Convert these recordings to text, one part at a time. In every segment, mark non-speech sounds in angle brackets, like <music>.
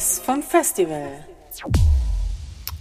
Neues vom Festival.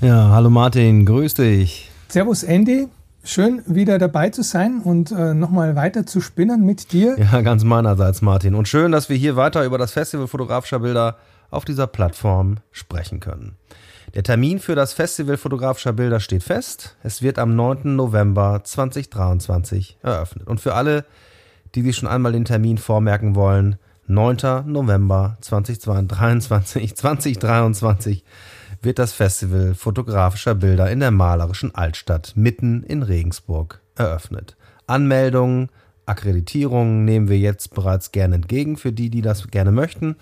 Ja, hallo Martin, grüß dich. Servus Andy, schön wieder dabei zu sein und äh, nochmal weiter zu spinnen mit dir. Ja, ganz meinerseits Martin. Und schön, dass wir hier weiter über das Festival fotografischer Bilder auf dieser Plattform sprechen können. Der Termin für das Festival fotografischer Bilder steht fest. Es wird am 9. November 2023 eröffnet. Und für alle, die sich schon einmal den Termin vormerken wollen, 9. November 2023, 2023 <laughs> wird das Festival fotografischer Bilder in der malerischen Altstadt mitten in Regensburg eröffnet. Anmeldungen, Akkreditierungen nehmen wir jetzt bereits gerne entgegen für die, die das gerne möchten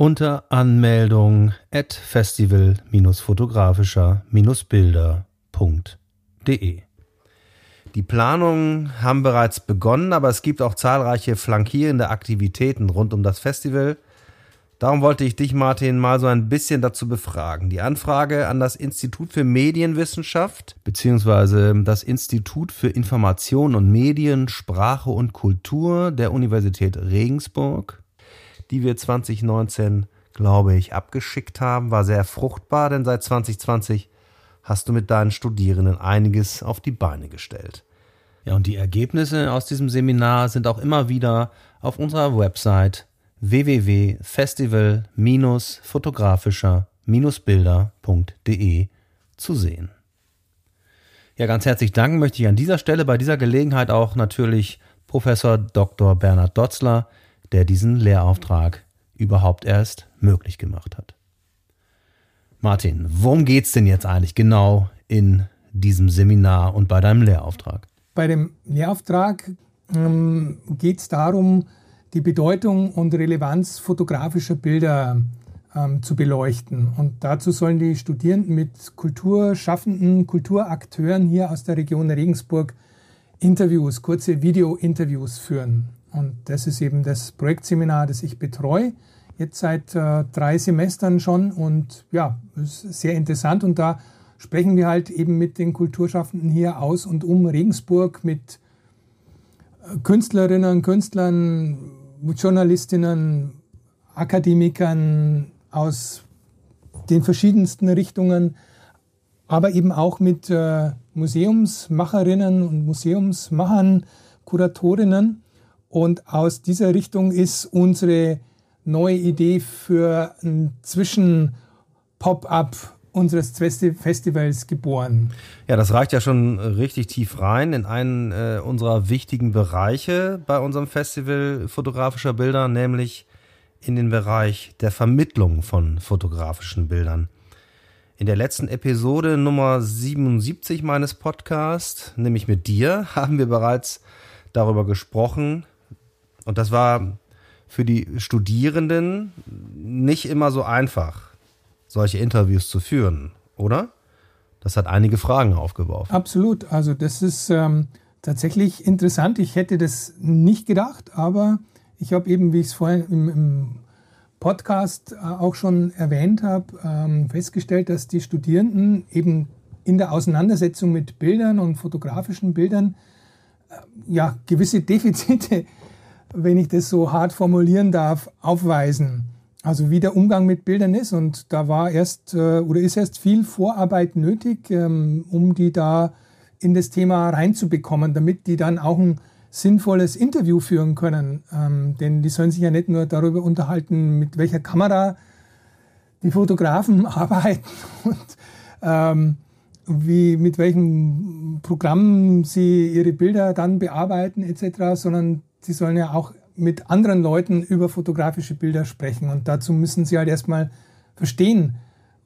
unter Anmeldung at festival-fotografischer-bilder.de. Die Planungen haben bereits begonnen, aber es gibt auch zahlreiche flankierende Aktivitäten rund um das Festival. Darum wollte ich dich, Martin, mal so ein bisschen dazu befragen. Die Anfrage an das Institut für Medienwissenschaft bzw. das Institut für Information und Medien, Sprache und Kultur der Universität Regensburg die wir 2019, glaube ich, abgeschickt haben, war sehr fruchtbar, denn seit 2020 hast du mit deinen Studierenden einiges auf die Beine gestellt. Ja, und die Ergebnisse aus diesem Seminar sind auch immer wieder auf unserer Website www.festival-fotografischer-bilder.de zu sehen. Ja, ganz herzlich danken möchte ich an dieser Stelle bei dieser Gelegenheit auch natürlich Professor Dr. Bernhard Dotzler, der diesen Lehrauftrag überhaupt erst möglich gemacht hat. Martin, worum geht's denn jetzt eigentlich genau in diesem Seminar und bei deinem Lehrauftrag? Bei dem Lehrauftrag ähm, geht es darum, die Bedeutung und Relevanz fotografischer Bilder ähm, zu beleuchten. Und dazu sollen die Studierenden mit Kulturschaffenden, Kulturakteuren hier aus der Region Regensburg Interviews, kurze Video-Interviews führen. Und das ist eben das Projektseminar, das ich betreue, jetzt seit äh, drei Semestern schon. Und ja, ist sehr interessant. Und da sprechen wir halt eben mit den Kulturschaffenden hier aus und um Regensburg, mit äh, Künstlerinnen, Künstlern, Journalistinnen, Akademikern aus den verschiedensten Richtungen, aber eben auch mit äh, Museumsmacherinnen und Museumsmachern, Kuratorinnen. Und aus dieser Richtung ist unsere neue Idee für ein Zwischen-Pop-up unseres Festivals geboren. Ja, das reicht ja schon richtig tief rein in einen äh, unserer wichtigen Bereiche bei unserem Festival fotografischer Bilder, nämlich in den Bereich der Vermittlung von fotografischen Bildern. In der letzten Episode Nummer 77 meines Podcasts, nämlich mit dir, <laughs> haben wir bereits darüber gesprochen, und das war für die Studierenden nicht immer so einfach, solche Interviews zu führen, oder? Das hat einige Fragen aufgeworfen. Absolut. Also das ist ähm, tatsächlich interessant. Ich hätte das nicht gedacht, aber ich habe eben, wie ich es vorhin im, im Podcast äh, auch schon erwähnt habe, ähm, festgestellt, dass die Studierenden eben in der Auseinandersetzung mit Bildern und fotografischen Bildern äh, ja gewisse Defizite wenn ich das so hart formulieren darf, aufweisen. Also wie der Umgang mit Bildern ist. Und da war erst äh, oder ist erst viel Vorarbeit nötig, ähm, um die da in das Thema reinzubekommen, damit die dann auch ein sinnvolles Interview führen können. Ähm, denn die sollen sich ja nicht nur darüber unterhalten, mit welcher Kamera die Fotografen <laughs> arbeiten und ähm, wie, mit welchem Programm sie ihre Bilder dann bearbeiten etc., sondern sie sollen ja auch mit anderen Leuten über fotografische Bilder sprechen. Und dazu müssen sie halt erstmal verstehen,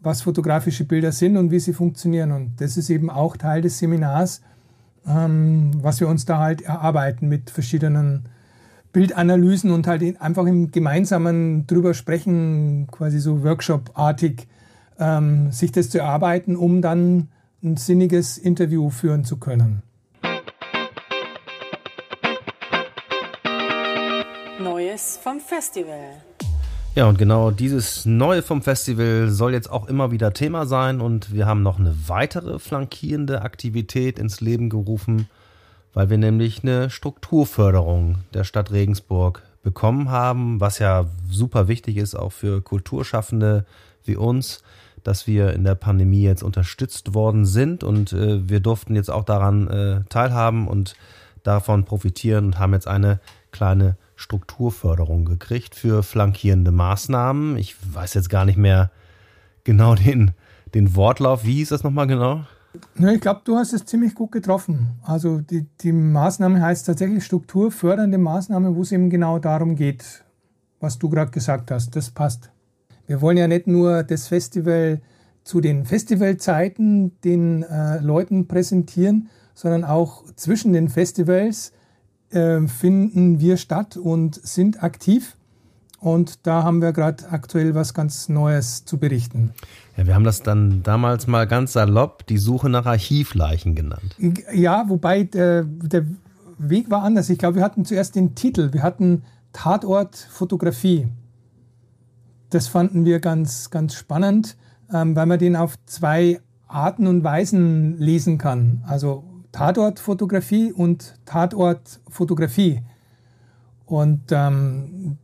was fotografische Bilder sind und wie sie funktionieren. Und das ist eben auch Teil des Seminars, ähm, was wir uns da halt erarbeiten mit verschiedenen Bildanalysen und halt einfach im Gemeinsamen drüber sprechen, quasi so Workshop-artig, ähm, sich das zu erarbeiten, um dann ein sinniges Interview führen zu können. Neues vom Festival. Ja, und genau dieses Neue vom Festival soll jetzt auch immer wieder Thema sein und wir haben noch eine weitere flankierende Aktivität ins Leben gerufen, weil wir nämlich eine Strukturförderung der Stadt Regensburg bekommen haben, was ja super wichtig ist auch für Kulturschaffende, wie uns, dass wir in der Pandemie jetzt unterstützt worden sind und äh, wir durften jetzt auch daran äh, teilhaben und davon profitieren und haben jetzt eine kleine Strukturförderung gekriegt für flankierende Maßnahmen. Ich weiß jetzt gar nicht mehr genau den, den Wortlauf. Wie hieß das nochmal genau? Ja, ich glaube, du hast es ziemlich gut getroffen. Also die, die Maßnahme heißt tatsächlich strukturfördernde Maßnahme, wo es eben genau darum geht, was du gerade gesagt hast. Das passt. Wir wollen ja nicht nur das Festival zu den Festivalzeiten den äh, Leuten präsentieren, sondern auch zwischen den Festivals äh, finden wir statt und sind aktiv. Und da haben wir gerade aktuell was ganz Neues zu berichten. Ja, wir haben das dann damals mal ganz salopp die Suche nach Archivleichen genannt. Ja, wobei der, der Weg war anders. Ich glaube, wir hatten zuerst den Titel. Wir hatten Tatort Fotografie. Das fanden wir ganz, ganz spannend, ähm, weil man den auf zwei Arten und Weisen lesen kann. Also Tatortfotografie und Tatortfotografie. Und ähm,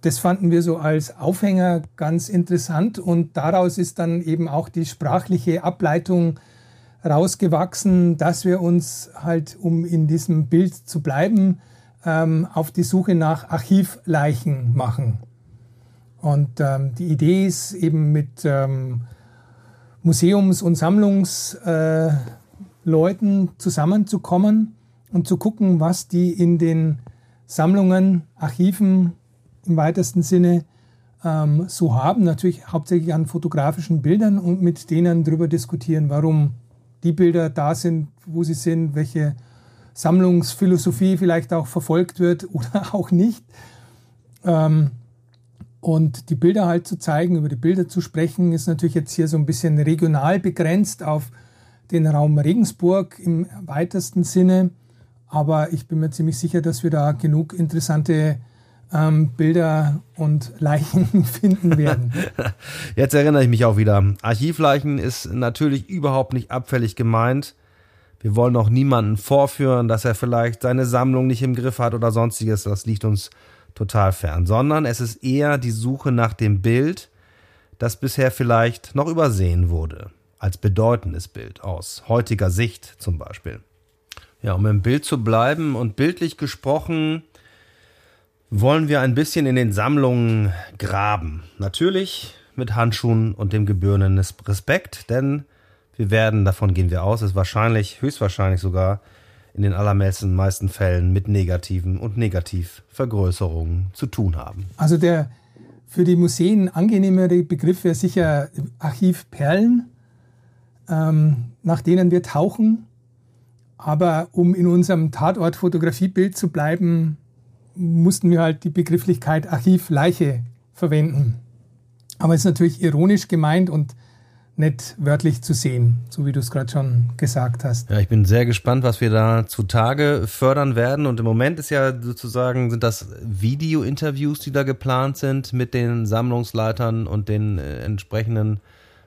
das fanden wir so als Aufhänger ganz interessant und daraus ist dann eben auch die sprachliche Ableitung rausgewachsen, dass wir uns halt, um in diesem Bild zu bleiben, ähm, auf die Suche nach Archivleichen machen. Und ähm, die Idee ist eben mit ähm, Museums- und Sammlungsleuten äh, zusammenzukommen und zu gucken, was die in den Sammlungen, Archiven im weitesten Sinne ähm, so haben. Natürlich hauptsächlich an fotografischen Bildern und mit denen darüber diskutieren, warum die Bilder da sind, wo sie sind, welche Sammlungsphilosophie vielleicht auch verfolgt wird <laughs> oder auch nicht. Ähm, und die Bilder halt zu zeigen, über die Bilder zu sprechen, ist natürlich jetzt hier so ein bisschen regional begrenzt auf den Raum Regensburg im weitesten Sinne. Aber ich bin mir ziemlich sicher, dass wir da genug interessante ähm, Bilder und Leichen <laughs> finden werden. <laughs> Jetzt erinnere ich mich auch wieder. Archivleichen ist natürlich überhaupt nicht abfällig gemeint. Wir wollen auch niemanden vorführen, dass er vielleicht seine Sammlung nicht im Griff hat oder sonstiges. Das liegt uns total fern, sondern es ist eher die Suche nach dem Bild, das bisher vielleicht noch übersehen wurde, als bedeutendes Bild aus heutiger Sicht zum Beispiel. Ja, um im Bild zu bleiben und bildlich gesprochen, wollen wir ein bisschen in den Sammlungen graben. Natürlich mit Handschuhen und dem gebührenden Respekt, denn wir werden, davon gehen wir aus, es wahrscheinlich, höchstwahrscheinlich sogar in den allermeisten meisten Fällen mit negativen und Negativvergrößerungen zu tun haben. Also der für die Museen angenehmere Begriff wäre sicher Archivperlen, ähm, nach denen wir tauchen. Aber um in unserem Tatort-Fotografiebild zu bleiben, mussten wir halt die Begrifflichkeit Archivleiche verwenden. Aber es ist natürlich ironisch gemeint und nicht wörtlich zu sehen, so wie du es gerade schon gesagt hast. Ja, ich bin sehr gespannt, was wir da zutage fördern werden. Und im Moment ist ja sozusagen, sind das Video-Interviews, die da geplant sind mit den Sammlungsleitern und den äh, entsprechenden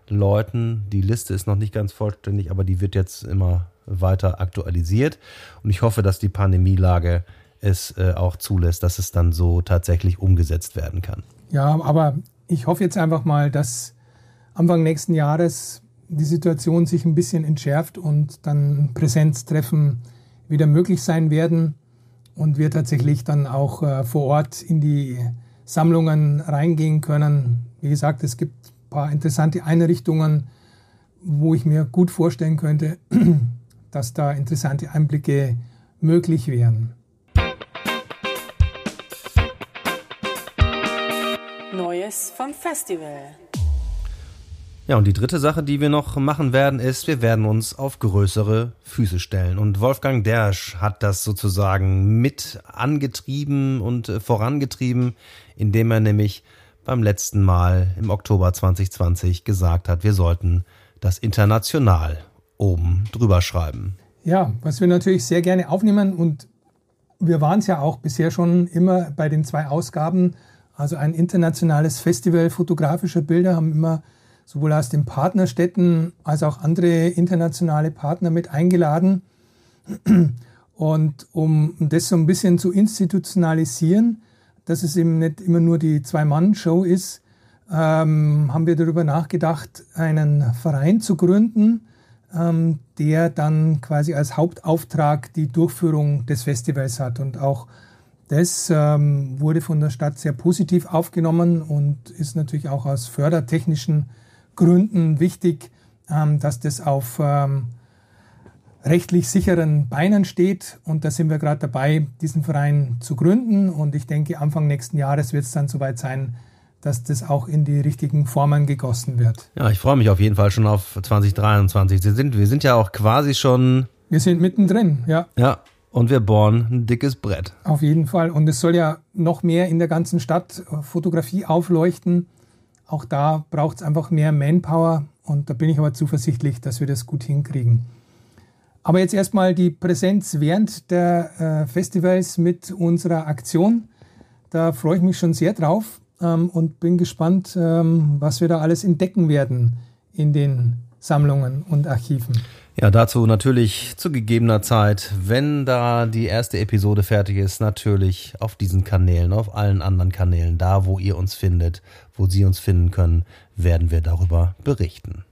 Leuten. Die Liste ist noch nicht ganz vollständig, aber die wird jetzt immer weiter aktualisiert. Und ich hoffe, dass die Pandemielage es äh, auch zulässt, dass es dann so tatsächlich umgesetzt werden kann. Ja, aber ich hoffe jetzt einfach mal, dass Anfang nächsten Jahres die Situation sich ein bisschen entschärft und dann Präsenztreffen wieder möglich sein werden und wir tatsächlich dann auch äh, vor Ort in die Sammlungen reingehen können. Wie gesagt, es gibt paar interessante Einrichtungen, wo ich mir gut vorstellen könnte, <clears throat> dass da interessante Einblicke möglich wären. Neues vom Festival. Ja, und die dritte Sache, die wir noch machen werden, ist, wir werden uns auf größere Füße stellen. Und Wolfgang Dersch hat das sozusagen mit angetrieben und äh, vorangetrieben, indem er nämlich beim letzten Mal im Oktober 2020 gesagt hat, wir sollten das international oben drüber schreiben. Ja, was wir natürlich sehr gerne aufnehmen und wir waren es ja auch bisher schon immer bei den zwei Ausgaben, also ein internationales Festival fotografischer Bilder haben immer sowohl aus den Partnerstädten als auch andere internationale Partner mit eingeladen. Und um das so ein bisschen zu institutionalisieren, dass es eben nicht immer nur die Zwei-Mann-Show ist, ähm, haben wir darüber nachgedacht, einen Verein zu gründen, ähm, der dann quasi als Hauptauftrag die Durchführung des Festivals hat. Und auch das ähm, wurde von der Stadt sehr positiv aufgenommen und ist natürlich auch aus fördertechnischen Gründen wichtig, ähm, dass das auf ähm, rechtlich sicheren Beinen steht. Und da sind wir gerade dabei, diesen Verein zu gründen. Und ich denke, Anfang nächsten Jahres wird es dann soweit sein, dass das auch in die richtigen Formen gegossen wird. Ja, ich freue mich auf jeden Fall schon auf 2023. Wir sind, wir sind ja auch quasi schon. Wir sind mittendrin, ja. Ja, und wir bohren ein dickes Brett. Auf jeden Fall. Und es soll ja noch mehr in der ganzen Stadt äh, Fotografie aufleuchten. Auch da braucht es einfach mehr Manpower. Und da bin ich aber zuversichtlich, dass wir das gut hinkriegen. Aber jetzt erstmal die Präsenz während der äh, Festivals mit unserer Aktion. Da freue ich mich schon sehr drauf ähm, und bin gespannt, ähm, was wir da alles entdecken werden in den Sammlungen und Archiven. Ja, dazu natürlich zu gegebener Zeit, wenn da die erste Episode fertig ist, natürlich auf diesen Kanälen, auf allen anderen Kanälen, da wo ihr uns findet, wo Sie uns finden können, werden wir darüber berichten.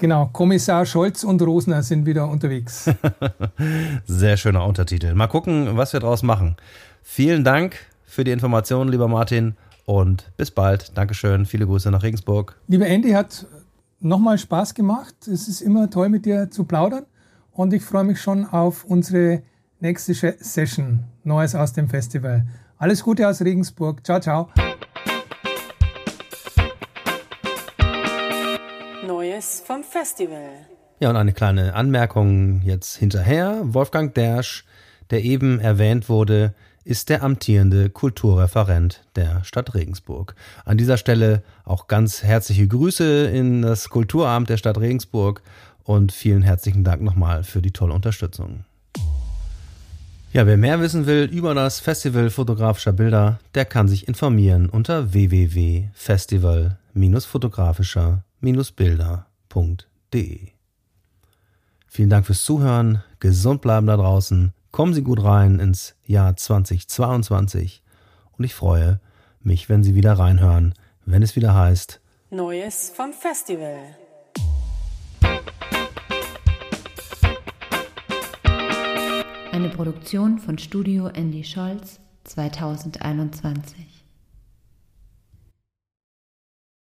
Genau, Kommissar Scholz und Rosner sind wieder unterwegs. <laughs> Sehr schöner Untertitel. Mal gucken, was wir daraus machen. Vielen Dank für die Informationen, lieber Martin, und bis bald. Dankeschön. Viele Grüße nach Regensburg. Lieber Andy, hat nochmal Spaß gemacht. Es ist immer toll, mit dir zu plaudern. Und ich freue mich schon auf unsere nächste Session. Neues aus dem Festival. Alles Gute aus Regensburg. Ciao, ciao. Neues vom Festival. Ja, und eine kleine Anmerkung jetzt hinterher. Wolfgang Dersch, der eben erwähnt wurde, ist der amtierende Kulturreferent der Stadt Regensburg. An dieser Stelle auch ganz herzliche Grüße in das Kulturamt der Stadt Regensburg und vielen herzlichen Dank nochmal für die tolle Unterstützung. Ja, wer mehr wissen will über das Festival fotografischer Bilder, der kann sich informieren unter www.festival-fotografischer-bilder.de. Vielen Dank fürs Zuhören, gesund bleiben da draußen Kommen Sie gut rein ins Jahr 2022 und ich freue mich, wenn Sie wieder reinhören, wenn es wieder heißt Neues vom Festival. Eine Produktion von Studio Andy Scholz 2021.